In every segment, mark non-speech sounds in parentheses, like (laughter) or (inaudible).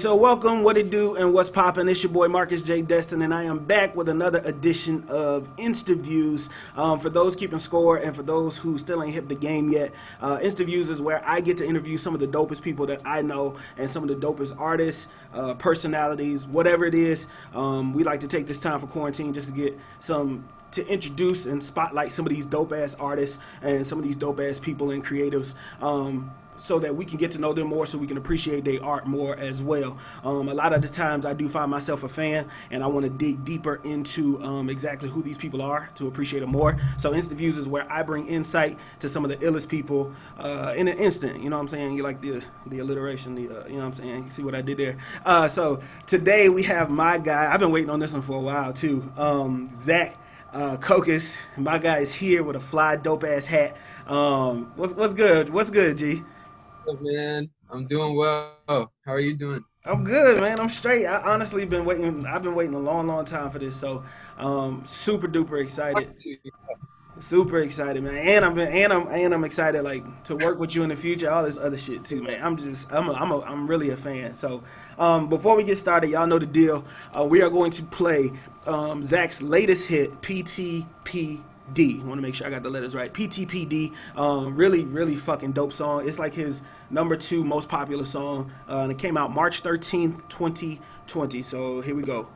So welcome, what it do, and what's poppin'. It's your boy Marcus J. Destin, and I am back with another edition of InstaViews. Um, for those keeping score, and for those who still ain't hit the game yet, uh, InstaViews is where I get to interview some of the dopest people that I know, and some of the dopest artists, uh, personalities, whatever it is. Um, we like to take this time for quarantine just to get some to introduce and spotlight some of these dope ass artists and some of these dope ass people and creatives. Um, so that we can get to know them more so we can appreciate their art more as well. Um, a lot of the times I do find myself a fan and I want to dig deeper into um, exactly who these people are to appreciate them more. So Instant Views is where I bring insight to some of the illest people uh, in an instant. You know what I'm saying? You like the the alliteration, the uh, you know what I'm saying? See what I did there? Uh, so today we have my guy. I've been waiting on this one for a while too. Um, Zach uh, Cokas. My guy is here with a fly dope ass hat. Um, what's what's good? What's good, G? Man? I'm doing well. How are you doing? I'm good, man. I'm straight. I honestly been waiting. I've been waiting a long, long time for this. So, um, super duper excited. Super excited, man. And I'm and I'm and I'm excited like to work with you in the future. All this other shit too, man. I'm just I'm a, I'm a, I'm really a fan. So, um, before we get started, y'all know the deal. Uh, we are going to play um, Zach's latest hit, PTP D. I want to make sure I got the letters right. PTPD. Um, really, really fucking dope song. It's like his number two most popular song. Uh, and it came out March 13th, 2020. So here we go.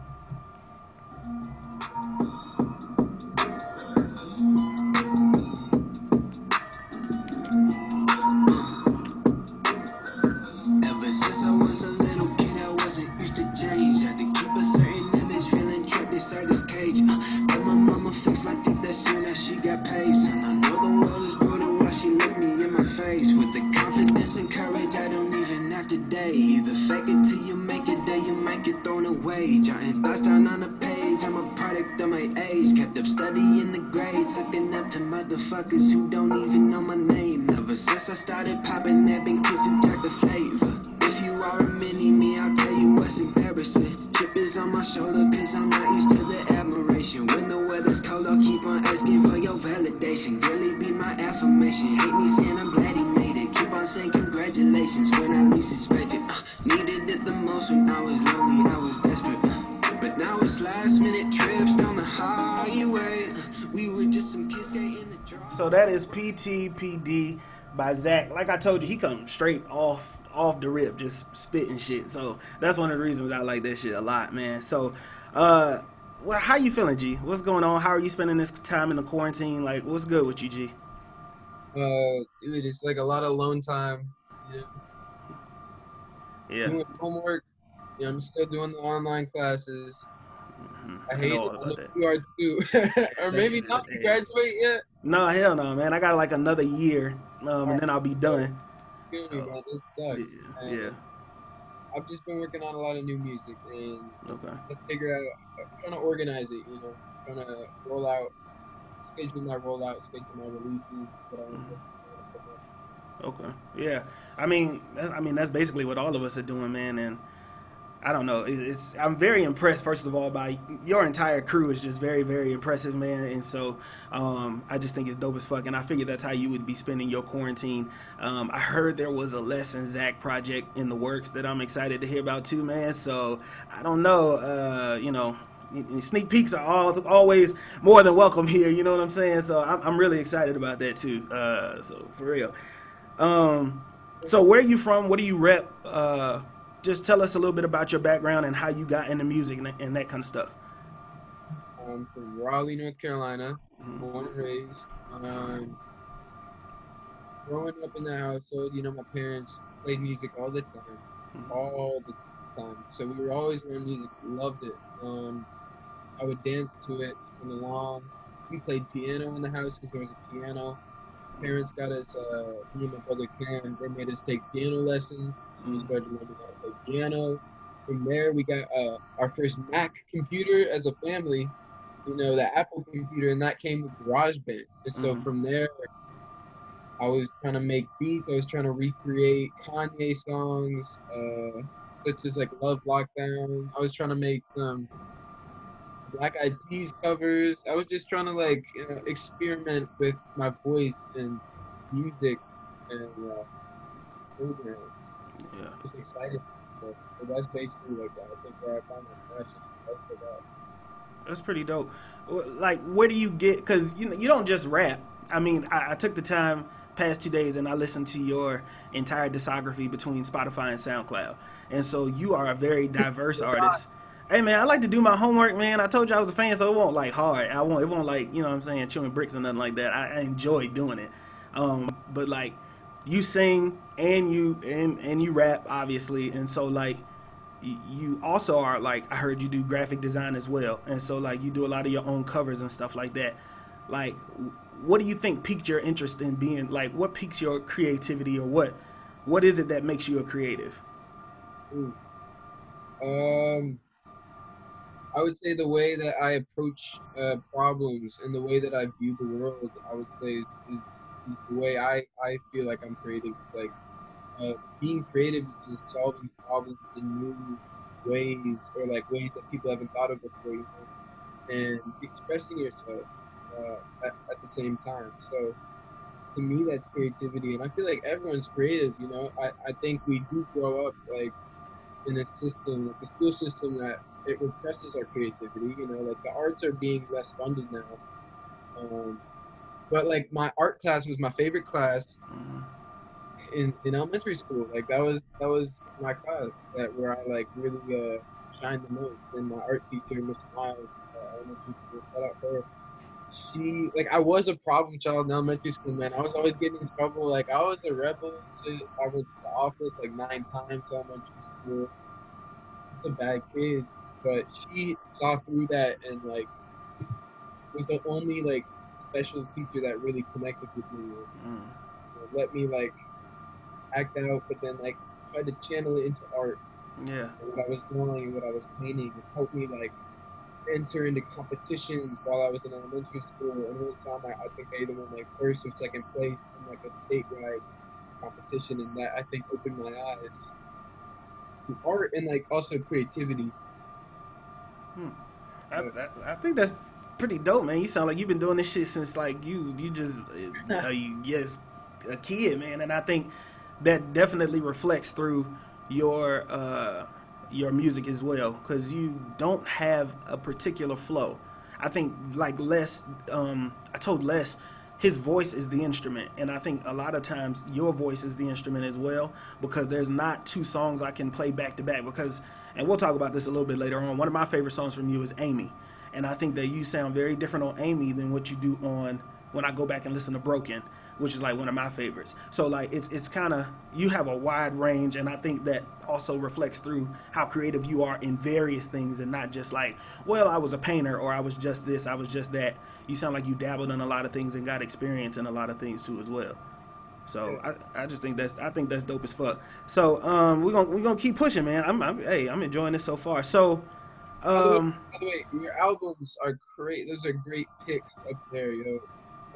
Motherfuckers who So that is PTPD by Zach. Like I told you, he comes straight off off the rip, just spitting shit. So that's one of the reasons I like that shit a lot, man. So, uh, well, how you feeling, G? What's going on? How are you spending this time in the quarantine? Like, what's good with you, G? Uh, dude, it's like a lot of alone time. You know? Yeah. Doing homework. Yeah, I'm still doing the online classes. Mm-hmm. I hate I it. You are too, (laughs) or maybe not graduate yet. No, hell no, man. I got like another year, um, and then I'll be done. So, man. It sucks. Yeah, yeah. I've just been working on a lot of new music and okay. to figure out, I'm trying to organize it. You know, trying to roll out, schedule my rollout, schedule my releases. Mm-hmm. Okay. Yeah. I mean, I mean that's basically what all of us are doing, man, and I don't know. It's I'm very impressed first of all by your entire crew is just very very impressive, man. And so um, I just think it's dope as fuck. And I figured that's how you would be spending your quarantine. Um, I heard there was a lesson Zach project in the works that I'm excited to hear about too, man. So I don't know. Uh, you know, sneak peeks are all, always more than welcome here. You know what I'm saying? So I'm, I'm really excited about that too. Uh, so for real. Um, so where are you from? What do you rep? Uh, just tell us a little bit about your background and how you got into music and, and that kind of stuff. I'm from Raleigh, North Carolina, mm-hmm. born and raised. Um, growing up in the household, you know, my parents played music all the time, mm-hmm. all the time. So we were always around music, loved it. Um, I would dance to it, sing along. We played piano in the house because there was a piano. Parents got us, uh, me and my brother Karen, they made us take piano lessons. We started learning how to play piano. From there, we got uh, our first Mac computer as a family. You know, the Apple computer, and that came with GarageBand. And so mm-hmm. from there, I was trying to make beats. I was trying to recreate Kanye songs, uh, such as like Love Lockdown. I was trying to make some Black Eyed Peas covers. I was just trying to like uh, experiment with my voice and music and uh, programs. Yeah. Just excited. So, so that's basically like I think where I found my passion. That's pretty dope. Like, where do you get? Because you know, you don't just rap. I mean, I, I took the time past two days and I listened to your entire discography between Spotify and SoundCloud, and so you are a very (laughs) diverse artist. Hey man, I like to do my homework, man. I told you I was a fan, so it won't like hard. I won't. It won't like you know what I'm saying, chewing bricks or nothing like that. I, I enjoy doing it. Um, but like, you sing and you and and you rap, obviously, and so like, you also are like I heard you do graphic design as well, and so like you do a lot of your own covers and stuff like that. Like, what do you think piqued your interest in being like? What piques your creativity, or what what is it that makes you a creative? Ooh. Um I would say the way that I approach uh, problems and the way that I view the world, I would say is the way I, I feel like I'm creative. Like uh, being creative is solving problems in new ways or like ways that people haven't thought of before, you know, and expressing yourself uh, at, at the same time. So to me, that's creativity, and I feel like everyone's creative. You know, I, I think we do grow up like in a system, like a school system that it represses our creativity. You know, like the arts are being less funded now. Um, but like my art class was my favorite class mm-hmm. in, in elementary school. Like that was that was my class that where I like really uh, shined the most. And my art teacher, Miss Miles, uh, elementary school, shout out her. She like I was a problem child in elementary school, man. I was always getting in trouble. Like I was a rebel. I went to the office like nine times elementary school. It's a bad kid but she saw through that and like was the only like special teacher that really connected with me. Mm. You know, let me like act out, but then like try to channel it into art. Yeah. What I was drawing, and what I was painting, it helped me like enter into competitions while I was in elementary school. And one time I, I think I either won like first or second place in like a statewide competition, and that I think opened my eyes to art and like also creativity. Hmm. I, I, I, think that's pretty dope, man. You sound like you've been doing this shit since like you you just (laughs) uh, you, yes a kid, man. And I think that definitely reflects through your uh, your music as well, because you don't have a particular flow. I think like Les, um, I told Les, his voice is the instrument, and I think a lot of times your voice is the instrument as well, because there's not two songs I can play back to back because and we'll talk about this a little bit later on. One of my favorite songs from you is Amy, and I think that you sound very different on Amy than what you do on when I go back and listen to Broken, which is like one of my favorites. So like it's it's kind of you have a wide range, and I think that also reflects through how creative you are in various things, and not just like well I was a painter or I was just this, I was just that. You sound like you dabbled in a lot of things and got experience in a lot of things too as well. So I, I just think that's I think that's dope as fuck. So um we're gonna we gonna keep pushing, man. I'm, I'm hey I'm enjoying this so far. So um by the, way, by the way, your albums are great. Those are great picks up there, yo.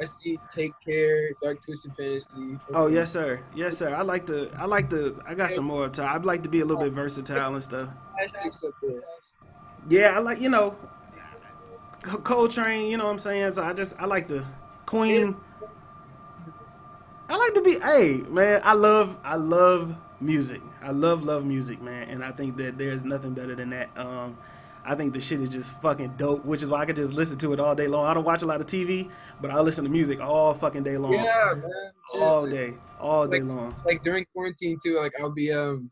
I see Take Care, Dark Twisted Fantasy. Oh yes, sir. Yes, sir. I like to. I like to. I got some more time. I'd like to be a little bit versatile and stuff. Yeah, I like you know, Coltrane. You know what I'm saying. So I just I like the Queen. I like to be, hey man, I love, I love music. I love, love music, man, and I think that there's nothing better than that. Um, I think the shit is just fucking dope, which is why I could just listen to it all day long. I don't watch a lot of TV, but I listen to music all fucking day long. Yeah, man. Seriously. All day, all like, day long. Like during quarantine too, like I'll be um,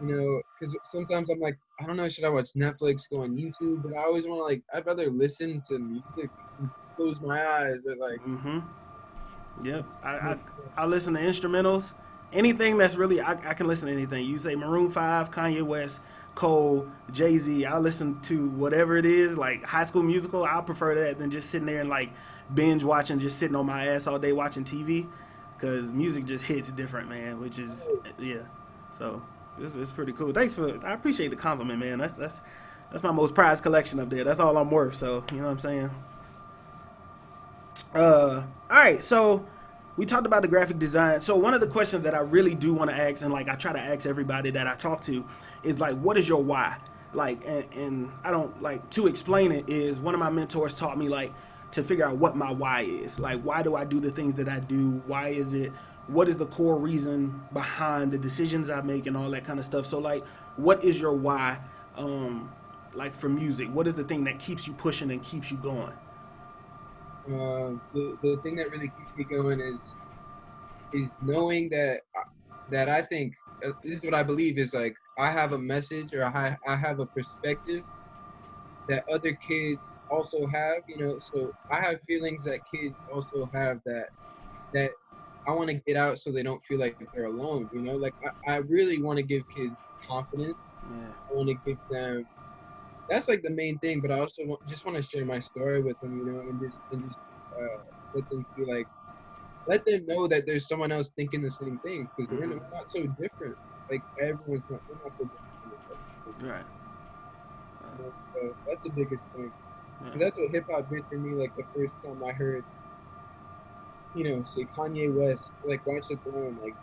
you know, because sometimes I'm like, I don't know, should I watch Netflix, go on YouTube? But I always want to like, I'd rather listen to music, close my eyes, or like. Mm-hmm Yep. I, I, I listen to instrumentals. Anything that's really I, I can listen to anything. You say Maroon Five, Kanye West, Cole, Jay Z. I listen to whatever it is, like High School Musical. I prefer that than just sitting there and like binge watching, just sitting on my ass all day watching TV. Cause music just hits different, man. Which is yeah. So it's, it's pretty cool. Thanks for I appreciate the compliment, man. That's that's that's my most prized collection up there. That's all I'm worth. So you know what I'm saying. Uh, all right, so we talked about the graphic design. So one of the questions that I really do want to ask, and like I try to ask everybody that I talk to, is like, what is your why? Like, and, and I don't like to explain it. Is one of my mentors taught me like to figure out what my why is. Like, why do I do the things that I do? Why is it what is the core reason behind the decisions I make and all that kind of stuff. So like, what is your why? Um, like for music, what is the thing that keeps you pushing and keeps you going? Uh, the the thing that really keeps me going is is knowing that that I think uh, this is what I believe is like I have a message or I I have a perspective that other kids also have. You know, so I have feelings that kids also have that that I want to get out so they don't feel like they're alone. You know, like I, I really want to give kids confidence. Yeah. I want to give them. That's like the main thing, but I also want, just want to share my story with them, you know, and just and just uh, let them feel like, let them know that there's someone else thinking the same thing because we're Mhm. not so different. Like everyone's not, we're not so different. Right. You know, So that's the biggest thing. 'Cause Yeah. that's what hip hop did for me. Like the first time I heard, you know, say Kanye West, like Watch the Throne, like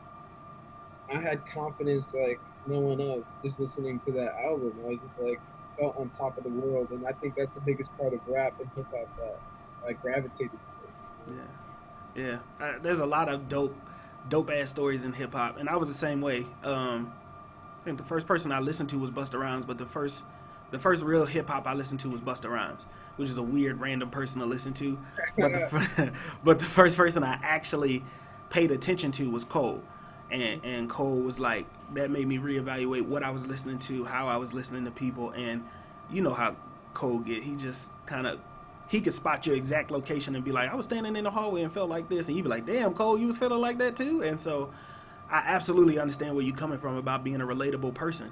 I had confidence like no one else just listening to that album. I was just like felt on top of the world, and I think that's the biggest part of rap and hip hop that I gravitated to. Yeah, yeah. Uh, there's a lot of dope, dope ass stories in hip hop, and I was the same way. Um, I think the first person I listened to was Busta Rhymes, but the first, the first real hip hop I listened to was Busta Rhymes, which is a weird random person to listen to. But the, (laughs) (laughs) but the first person I actually paid attention to was Cole, and mm-hmm. and Cole was like that made me reevaluate what I was listening to, how I was listening to people, and you know how Cole get. He just kind of he could spot your exact location and be like, I was standing in the hallway and felt like this, and you'd be like, Damn, Cole, you was feeling like that too. And so, I absolutely understand where you're coming from about being a relatable person,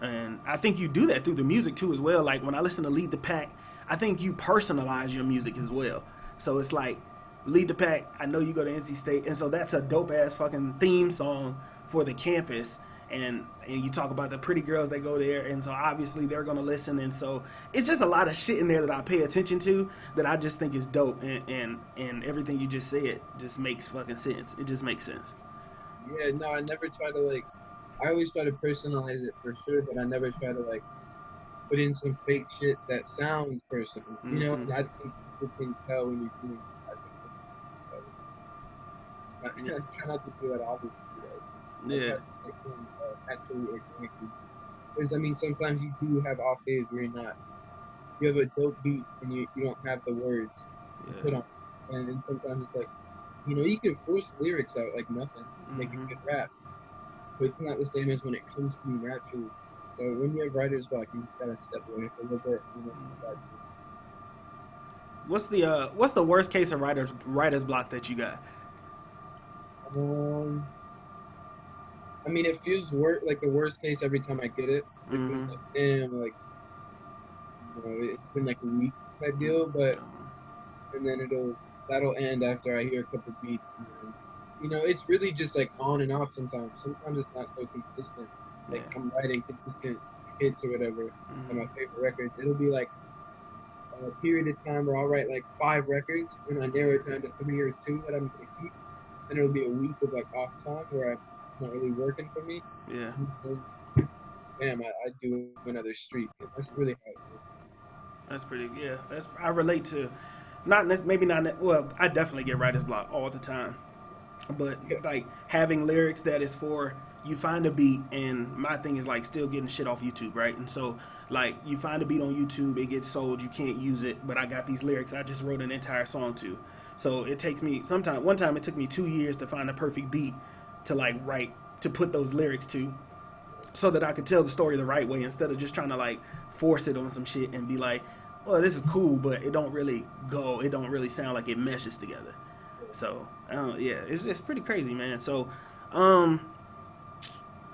and I think you do that through the music too as well. Like when I listen to Lead the Pack, I think you personalize your music as well. So it's like Lead the Pack. I know you go to NC State, and so that's a dope ass fucking theme song for the campus. And, and you talk about the pretty girls that go there, and so obviously they're gonna listen, and so it's just a lot of shit in there that I pay attention to that I just think is dope, and and, and everything you just said just makes fucking sense. It just makes sense. Yeah, no, I never try to like. I always try to personalize it for sure, but I never try to like put in some fake shit that sounds personal. You know, Mhm. I think people can tell when you're doing. I think they can. I try not to do that obviously. today. Yeah, try to make them, uh, naturally organically. Because I mean, sometimes you do have off days where you're not. You have a dope beat and you, you don't have the words put yeah, on, and then sometimes it's like, you know, you can force lyrics out like nothing make a Mhm. good rap. But it's not the same as when it comes to you naturally. So when you have writer's block, you just gotta step away for a little bit. You know, What's the uh, what's the worst case of writers writers block that you got? Um, I mean, it feels wor- like the worst case every time I get it. It feels Mhm. like, damn, like, you know, it's been like a week type deal, but and then it'll that'll end after I hear a couple beats. And then, you know, it's really just like on and off sometimes. Sometimes it's not so consistent. Like Yeah. I'm writing consistent hits or whatever. on my Mhm. favorite records. It'll be like a period of time where I'll write like five records and I narrow it down to three or two that I'm gonna keep. Then it'll be a week of like off time where I'm not really working for me. Yeah, And bam, I, I do another streak. That's really how that's pretty. Yeah, that's I relate to. Not maybe not. Well, I definitely get writer's block all the time, but Yeah. like having lyrics that is for you find a beat, and my thing is like still getting shit off YouTube, right? And so like you find a beat on YouTube, it gets sold, you can't use it, but I got these lyrics I just wrote an entire song to. So it takes me sometimes One time it took me two years to find a perfect beat to like write to put those lyrics to, so that I could tell the story the right way instead of just trying to like force it on some shit and be like, well, this is cool, but it don't really go. It don't really sound like it meshes together. So, yeah, it's it's pretty crazy, man. So, um,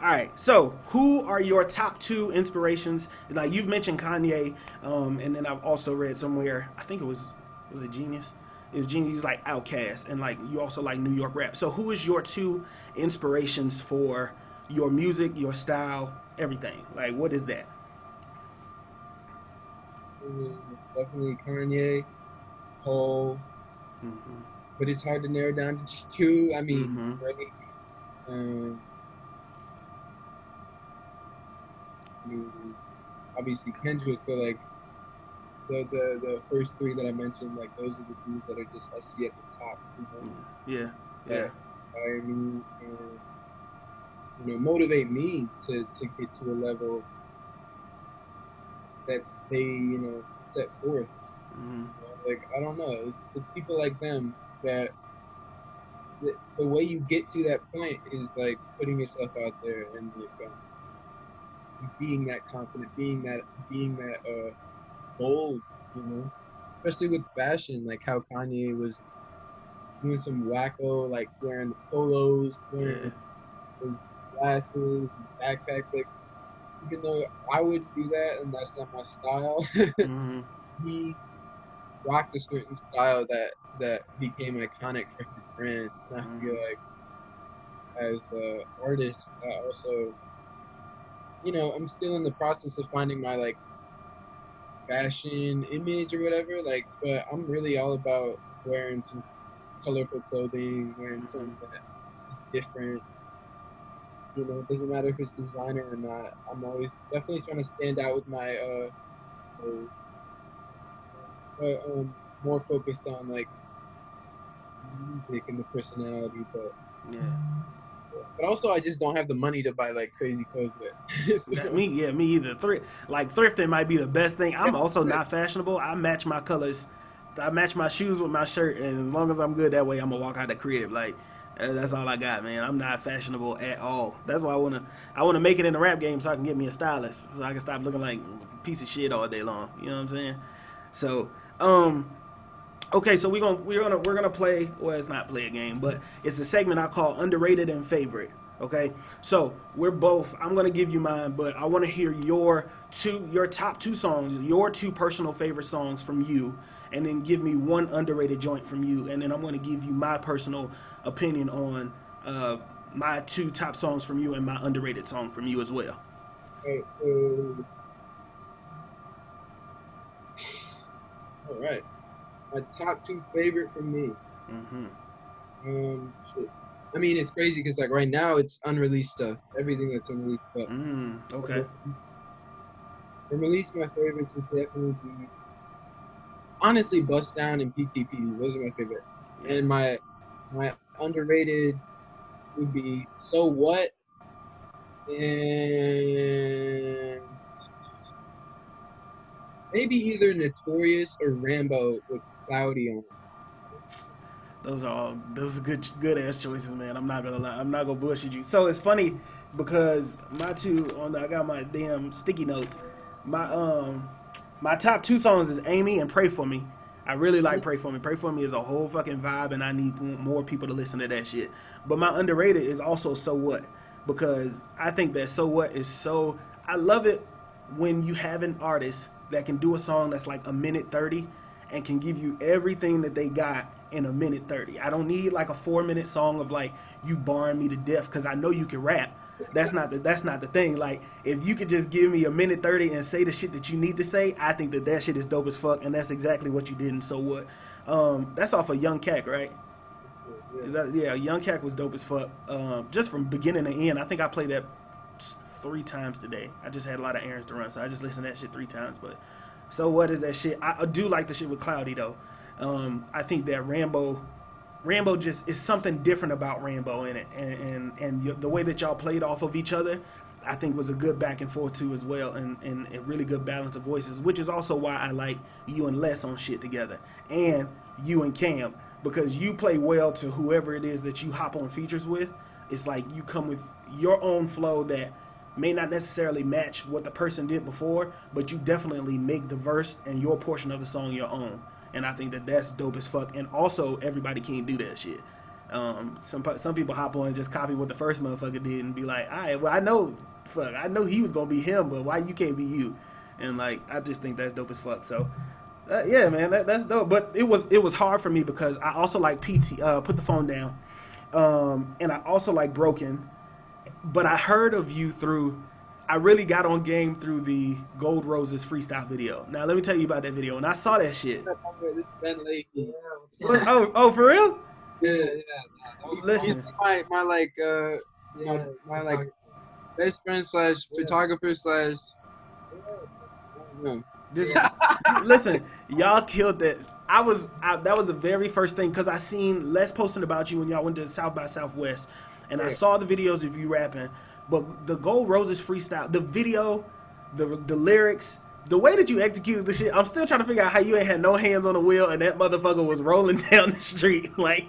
all right. So, who are your top two inspirations? Like you've mentioned Kanye, um, and then I've also read somewhere. I think it was was a Genius. Genius. He's like Outkast, and like you also like New York rap. So, who is your two inspirations for your music, your style, everything? Like, what is that? Definitely Kanye, Cole, Mm-hmm. but it's hard to narrow down to just two. I mean, Mhm. Drake, um, obviously Kendrick, but like the, the the first three that I mentioned, like those are the dudes that are just I see at the top. You know? Yeah, yeah, I mean, you know, motivate me to to get to a level that they you know set forth. Mm-hmm. Like I don't know, it's, it's people like them that the, the way you get to that point is like putting yourself out there and like um, being that confident, being that being that uh bold, you know. Especially with fashion, like how Kanye was doing some wacko, like wearing the polos, wearing Yeah. glasses, backpacks. Like even though I would do that and that's not my style, (laughs) hmm he rocked a certain style that that became iconic for his brand. And I feel like as an artist, I also, you know, I'm still in the process of finding my like fashion image or whatever. Like, but I'm really all about wearing some colorful clothing, wearing something that is different. You know, it doesn't matter if it's designer or not. I'm always definitely trying to stand out with my uh clothes. But um more focused on like music and the personality, but Yeah. But also I just don't have the money to buy like crazy clothes with. (laughs) Me, yeah, me either. Thrift, like thrifting might be the best thing. I'm also not fashionable. I match my colors. I match my shoes with my shirt, and as long as I'm good that way, I'm gonna walk out the crib. Like uh, that's all I got, man. I'm not fashionable at all. That's why I wanna, I wanna make it in the rap game so I can get me a stylist, so I can stop looking like a piece of shit all day long. You know what I'm saying? So, um, okay, so we're gonna we're gonna we're gonna play. Well, it's not play a game, but it's a segment I call underrated and favorite. Okay, so we're both. I'm gonna give you mine, but I want to hear your two, your top two songs, your two personal favorite songs from you, and then give me one underrated joint from you, and then I'm gonna give you my personal opinion on uh, my two top songs from you and my underrated song from you as well. Alright, so all right, my top two favorite for me. hmm Um, shit. I mean, it's crazy because like right now it's unreleased stuff. Everything that's unreleased stuff. Mm, okay. Unreleased, my favorites would definitely be honestly Bust Down and PTP. Those are my favorite. And my my underrated would be So What and maybe either Notorious or Rambo with Cloudy on. Those are all those are good good ass choices, man. I'm not gonna lie. I'm not gonna bullshit you. So it's funny because my two on the I got my damn sticky notes. My um my top two songs is Amy and Pray for Me. I really like Pray for Me. Pray for Me is a whole fucking vibe, and I need more people to listen to that shit. But my underrated is also So What because I think that So What is so. I love it when you have an artist that can do a song that's like a minute 30 and can give you everything that they got in a minute 30. I don't need like a 4 minute song of like you barring me to death cuz I know you can rap. That's not the that's not the thing. Like if you could just give me a minute 30 and say the shit that you need to say, I think that that shit is dope as fuck and that's exactly what you did and so what. Um that's off of Young Cack, right? Is that yeah? Young Cack was dope as fuck. Um, just from beginning to end, I think I played that three times today. I just had a lot of errands to run, so I just listened to that shit three times. But so what is that shit? I, do like the shit with Cloudy though. Um, I think that Rambo, Rambo just is something different about Rambo in it, and and, and the way that y'all played off of each other. I think was a good back and forth too as well, and, and a really good balance of voices, which is also why I like you and Les on shit together, and you and Cam because you play well to whoever it is that you hop on features with. It's like you come with your own flow that may not necessarily match what the person did before, but you definitely make the verse and your portion of the song your own. And I think that that's dope as fuck. And also, everybody can't do that shit. Um, some some people hop on and just copy what the first motherfucker did and be like, all right, well I know, fuck, I know he was gonna be him, but why you can't be you? And like, I just think that's dope as fuck. So, uh, yeah, man, that, that's dope. But it was it was hard for me because I also like PT. Uh, put the phone down, um, and I also like Broken. But I heard of you through. I really got on game through the Gold Roses freestyle video. Now let me tell you about that video. And I saw that shit. This is Ben Leahy. oh, oh, for real? Yeah, yeah. Listen. He's my my like uh my, my like best friend slash photographer slash. I. Just (laughs) listen, y'all killed that. I was I, that was the very first thing because I seen Les posting about you when y'all went to South by Southwest, and I saw the videos of you rapping. But the Gold Roses freestyle, the video, the the lyrics, the way that you executed the shit, I'm still trying to figure out how you ain't had no hands on the wheel and that motherfucker was rolling (laughs) down the street. (laughs) Like,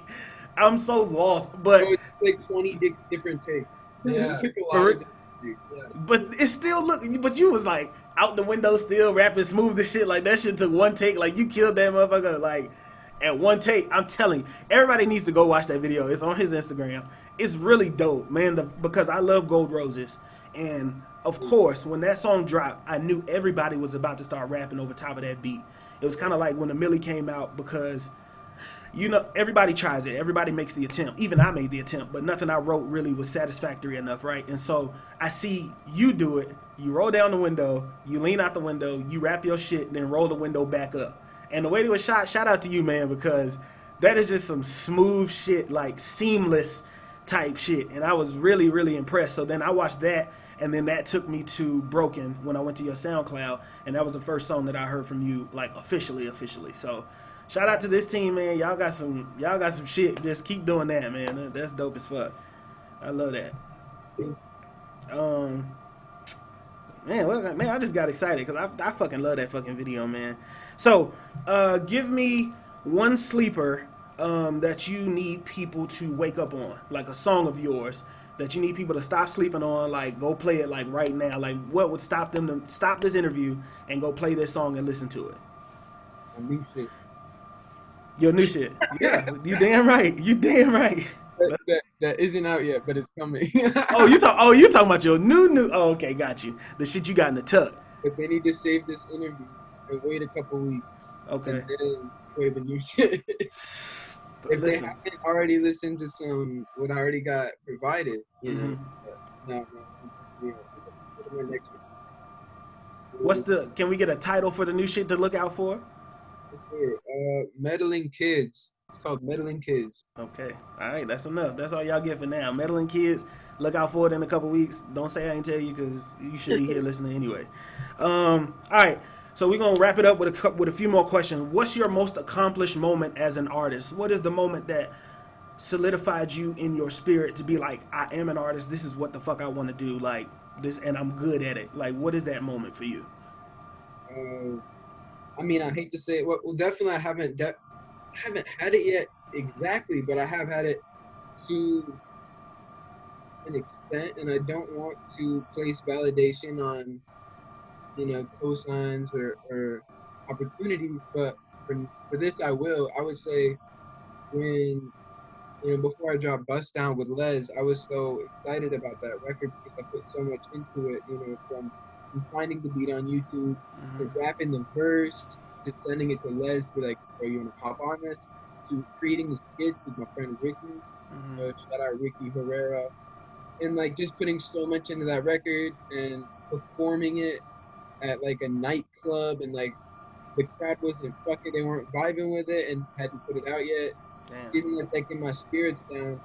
I'm so lost. But So like 20 different takes. Yeah. (laughs) It For lot it- of different takes. But it still look. But you was like out the window, still rapping smooth the shit. Like that shit took one take. Like you killed that motherfucker. Like at one take. I'm telling you, everybody needs to go watch that video. It's on his Instagram. It's really dope, man. The, because I love Gold Roses, and of course, when that song dropped, I knew everybody was about to start rapping over top of that beat. It was kind of like when the Milli came out because you know, everybody tries it. Everybody makes the attempt. Even I made the attempt, but nothing I wrote really was satisfactory enough, right? And so I see you do it. You roll down the window, you lean out the window, you wrap your shit, then roll the window back up. And the way it was shot, shout out to you, man, because that is just some smooth shit, like seamless type shit. And I was really, really impressed. So then I watched that, and then that took me to Broken when I went to your SoundCloud, and that was the first song that I heard from you, like officially, officially. So shout out to this team, man. Y'all got some, y'all got some shit. Just keep doing that, man. That's dope as fuck. I love that. Um, man, man, I just got excited because I, I fucking love that fucking video, man. So, uh, give me one sleeper um, that you need people to wake up on, like a song of yours that you need people to stop sleeping on. Like, go play it like right now. Like, what would stop them to stop this interview and go play this song and listen to it? New shit. Your new shit. Yeah, you damn right. You damn right. That, that, that isn't out yet, but it's coming. (laughs) Oh, you talk. Oh, you talking about your new new? Oh, okay, got you. The shit you got in the tuck. but they need to save this interview and wait a couple weeks. Okay. And then play the new (laughs) shit. if they haven't already listened to some what I already got provided, you know. Mhm. But no, no, yeah, put them in next week. What's the? Can we get a title for the new shit to look out for? Uh, meddling kids. It's called meddling kids. Okay. All right. That's enough. That's all y'all get for now. Meddling kids. Look out for it in a couple weeks. Don't say I ain't tell you because you should be here (laughs) listening anyway. Um. All right. So we're gonna wrap it up with a with a few more questions. What's your most accomplished moment as an artist? What is the moment that solidified you in your spirit to be like, I am an artist. This is what the fuck I want to do. Like this, and I'm good at it. Like, what is that moment for you? Uh, I mean, I hate to say it. Well, well definitely, I haven't de- haven't had it yet exactly, but I have had it to an extent, and I don't want to place validation on, you know, cosigns or, or opportunities. But for for this, I will. I would say when you know before I dropped Bust Down with Les, I was so excited about that record because I put so much into it. You know, from from finding the beat on YouTube to rapping the verse, to sending it to Les, be like, "Are you gonna pop on this?" To creating the skits with my friend Ricky, Mhm. uh, shout out Ricky Herrera, and like just putting so much into that record and performing it at like a nightclub, and like the crowd wasn't fucking, they weren't vibing with it, and hadn't put it out yet. Damn. Didn't let that get my spirits down.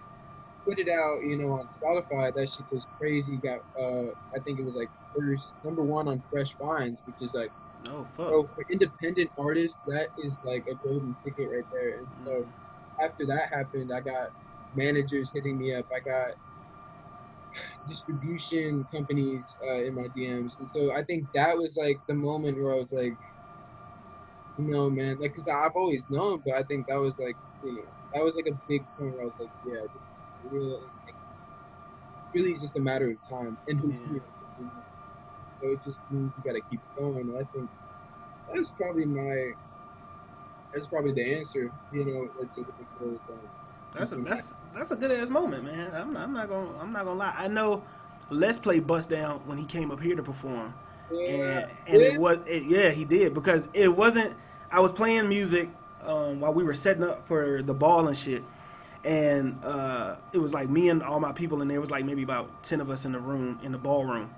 Put it out, you know, on Spotify. That shit was crazy. Got, uh, I think it was like first number one on Fresh Finds, which is like Oh fuck. so for independent artists, that is like a golden ticket right there. And so after that happened, I got managers hitting me up. I got distribution companies uh, in my DMs, and so I think that was like the moment where I was like, you know, man, like, cause I've always known, but I think that was like, you know, that was like a big point where I was like, yeah, this is real. And, like, really just a matter of time and who. Yeah. you know, So it just means you gotta keep going. And I think that's probably my that's probably the answer. You know, like That's a that's that's a good ass moment, man. I'm not, I'm not gonna I'm not gonna lie. I know Les Play Bust Down when he came up here to perform, yeah, and and Yeah. it was it, yeah he did because it wasn't. I was playing music um, while we were setting up for the ball and shit, and uh, it was like me and all my people in there. Was like maybe about ten of us in the room in the ballroom.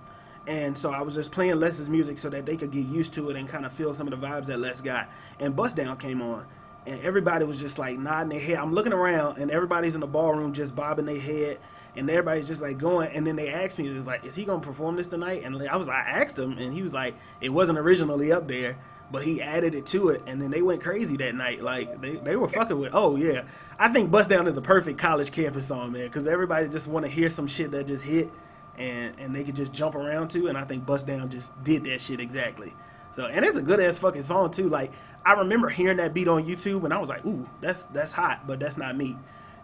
And so I was just playing Les's music so that they could get used to it and kind of feel some of the vibes that Les got. And Bust Down came on, and everybody was just like nodding their head. I'm looking around, and everybody's in the ballroom just bobbing their head, and everybody's just like going. And then they asked me, it was like, "Is he gonna perform this tonight?" And I was, I asked him, and he was like, "It wasn't originally up there, but he added it to it, and then they went crazy that night. Like they, they were fucking with. Oh yeah, I think Bust Down is a perfect college campus song, man, because everybody just want to hear some shit that just hit, and and they could just jump around to, and I think Bust Down just did that shit exactly. So and it's a good ass fucking song too. Like I remember hearing that beat on YouTube, and I was like, ooh, that's that's hot, but that's not me.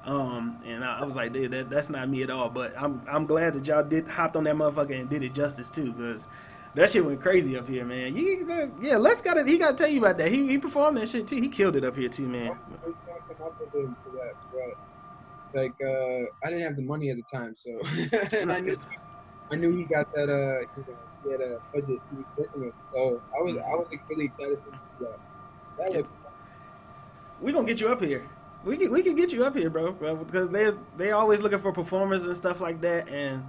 Um, and I, I was like, that, that's not me at all. But I'm I'm glad that y'all did hopped on that motherfucker and did it justice too, because that shit went crazy up here, man. You, yeah, Les got it. He got to tell you about that. He he performed that shit too. He killed it up here too, man. I was gonna come up with him for that, but like uh, I didn't have the money at the time, so (laughs) (laughs) and I knew I knew he got that uh you know, he had a budget he was working with, so I was I was like, really excited for that. That was We gonna get you up here. We can we can get you up here, bro, bro, because they they always looking for performers and stuff like that, and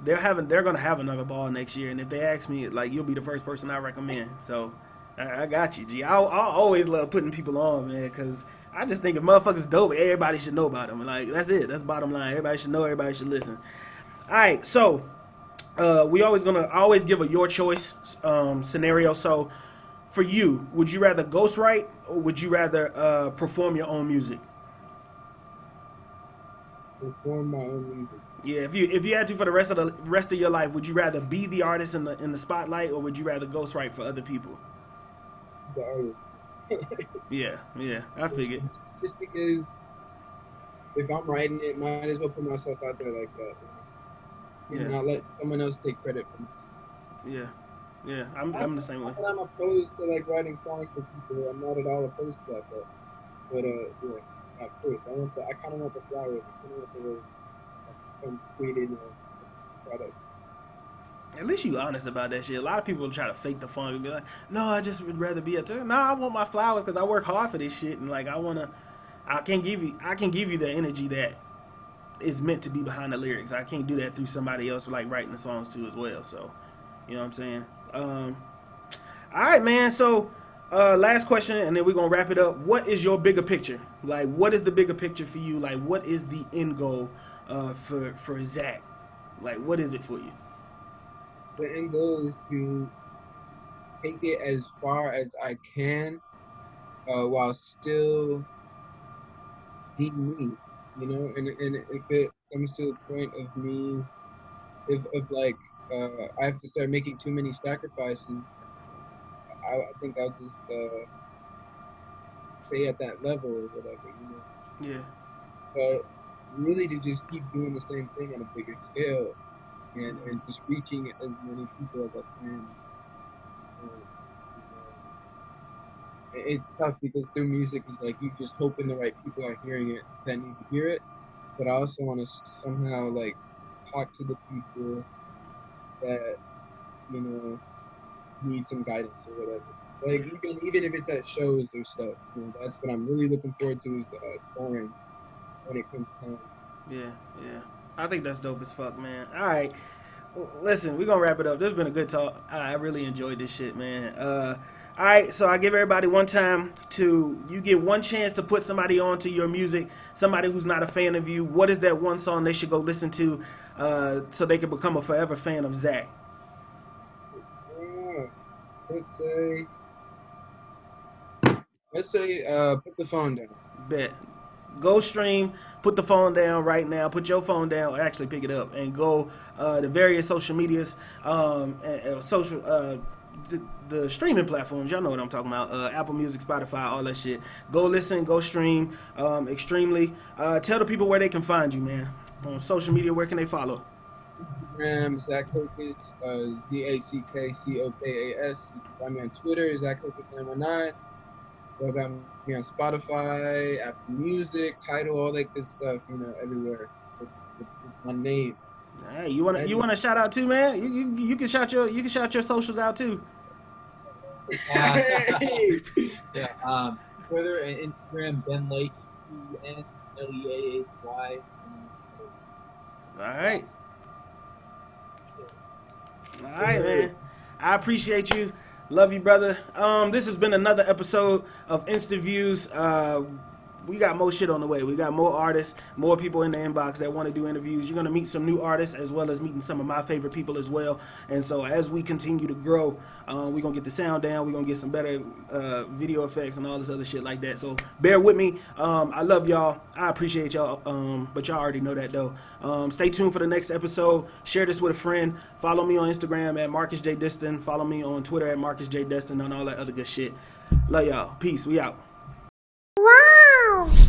they're having they're gonna have another ball next year. And if they ask me, like you'll be the first person I recommend. So I, I got you, G. I I always love putting people on, man, because I just think if motherfuckers dope, everybody should know about them. Like that's it. That's bottom line. Everybody should know. Everybody should listen. All right, so uh, we always gonna always give a your choice um, scenario. So for you, would you rather ghostwrite or would you rather uh, perform your own music? perform my own music. Yeah, if you if you had to for the rest of the rest of your life, would you rather be the artist in the in the spotlight or would you rather ghostwrite for other people? The artist. (laughs) Yeah, yeah, I figured. Just because if I'm writing it, might as well put myself out there like that. You know? And Yeah. not let someone else take credit for it. Yeah, yeah, I'm I'm the same way. I'm opposed to like writing songs for people. I'm not at all opposed to that, but but uh yeah, of course. I want the I kind of want the flowers. I kind of want the like, completed uh, product. At least you honest about that shit. A lot of people try to fake the fun and be like, "No, I just would rather be a." T-. No, I want my flowers because I work hard for this shit, and like I wanna, I can give you, I can give you the energy that is meant to be behind the lyrics. I can't do that through somebody else like writing the songs too as well. So, you know what I'm saying? Um, all right, man. So, uh, last question, and then we're gonna wrap it up. What is your bigger picture? Like, what is the bigger picture for you? Like, what is the end goal uh, for for Zach? Like, what is it for you? The end goal is to take it as far as I can, uh, while still being me. You know, and and if it comes to the point of me, if of like uh, I have to start making too many sacrifices, I, I think I'll just uh, stay at that level or whatever. You know. Yeah. but really to just keep doing the same thing on a bigger scale and, and just reaching as many people as I can. Um, you know, it- it's tough because through music is like you just hoping the right people are hearing it that need to hear it, but I also want to somehow like talk to the people that you know need some guidance or whatever. Like even even if it's at shows or stuff, you know, that's what I'm really looking forward to is uh, touring when it comes time. Yeah, yeah. I think that's dope as fuck, man. All right. Listen, we're to wrap it up. This has been a good talk. I I really enjoyed this shit, man. Uh, all right, so I give everybody one time to, you get one chance to put somebody onto your music, somebody who's not a fan of you. What is that one song they should go listen to uh, so they can become a forever fan of Zach? Yeah, let's say, let's say, uh, put the phone down. Bet. Go stream, put the phone down right now, put your phone down, or actually pick it up, and go uh, the various social medias, um, and, and social, uh, the, streaming platforms. Y'all know what I'm talking about. Uh, Apple Music, Spotify, all that shit. Go listen, go stream. Um, extremely. Uh, tell the people where they can find you, man. On social media, where can they follow? Instagram, Zack Cokas, uh, Z A C K C O K A S. You can find me on Twitter, Zack Cokas919. Go got me on Spotify, Apple Music, Tidal, all that good stuff, you know, everywhere. My name. Hey, you want to you want to shout out too, man? You, you you can shout your you can shout your socials out too. (laughs) yeah, um, Twitter and Instagram, Ben Leahy, E N L E A H Y. All right. All right, man. I appreciate you. Love you, brother. Um, this has been another episode of Insta Views. Uh, we got more shit on the way. We got more artists, more people in the inbox that want to do interviews. You're gonna meet some new artists as well as meeting some of my favorite people as well. And so as we continue to grow, uh, we're gonna get the sound down. We're gonna get some better uh, video effects and all this other shit like that. So bear with me. Um, I love y'all. I appreciate y'all. Um, but y'all already know that though. Um, stay tuned for the next episode. Share this with a friend. Follow me on Instagram at Marcus J Destin. Follow me on Twitter at Marcus J Destin and all that other good shit. Love y'all. Peace. We out. Wow!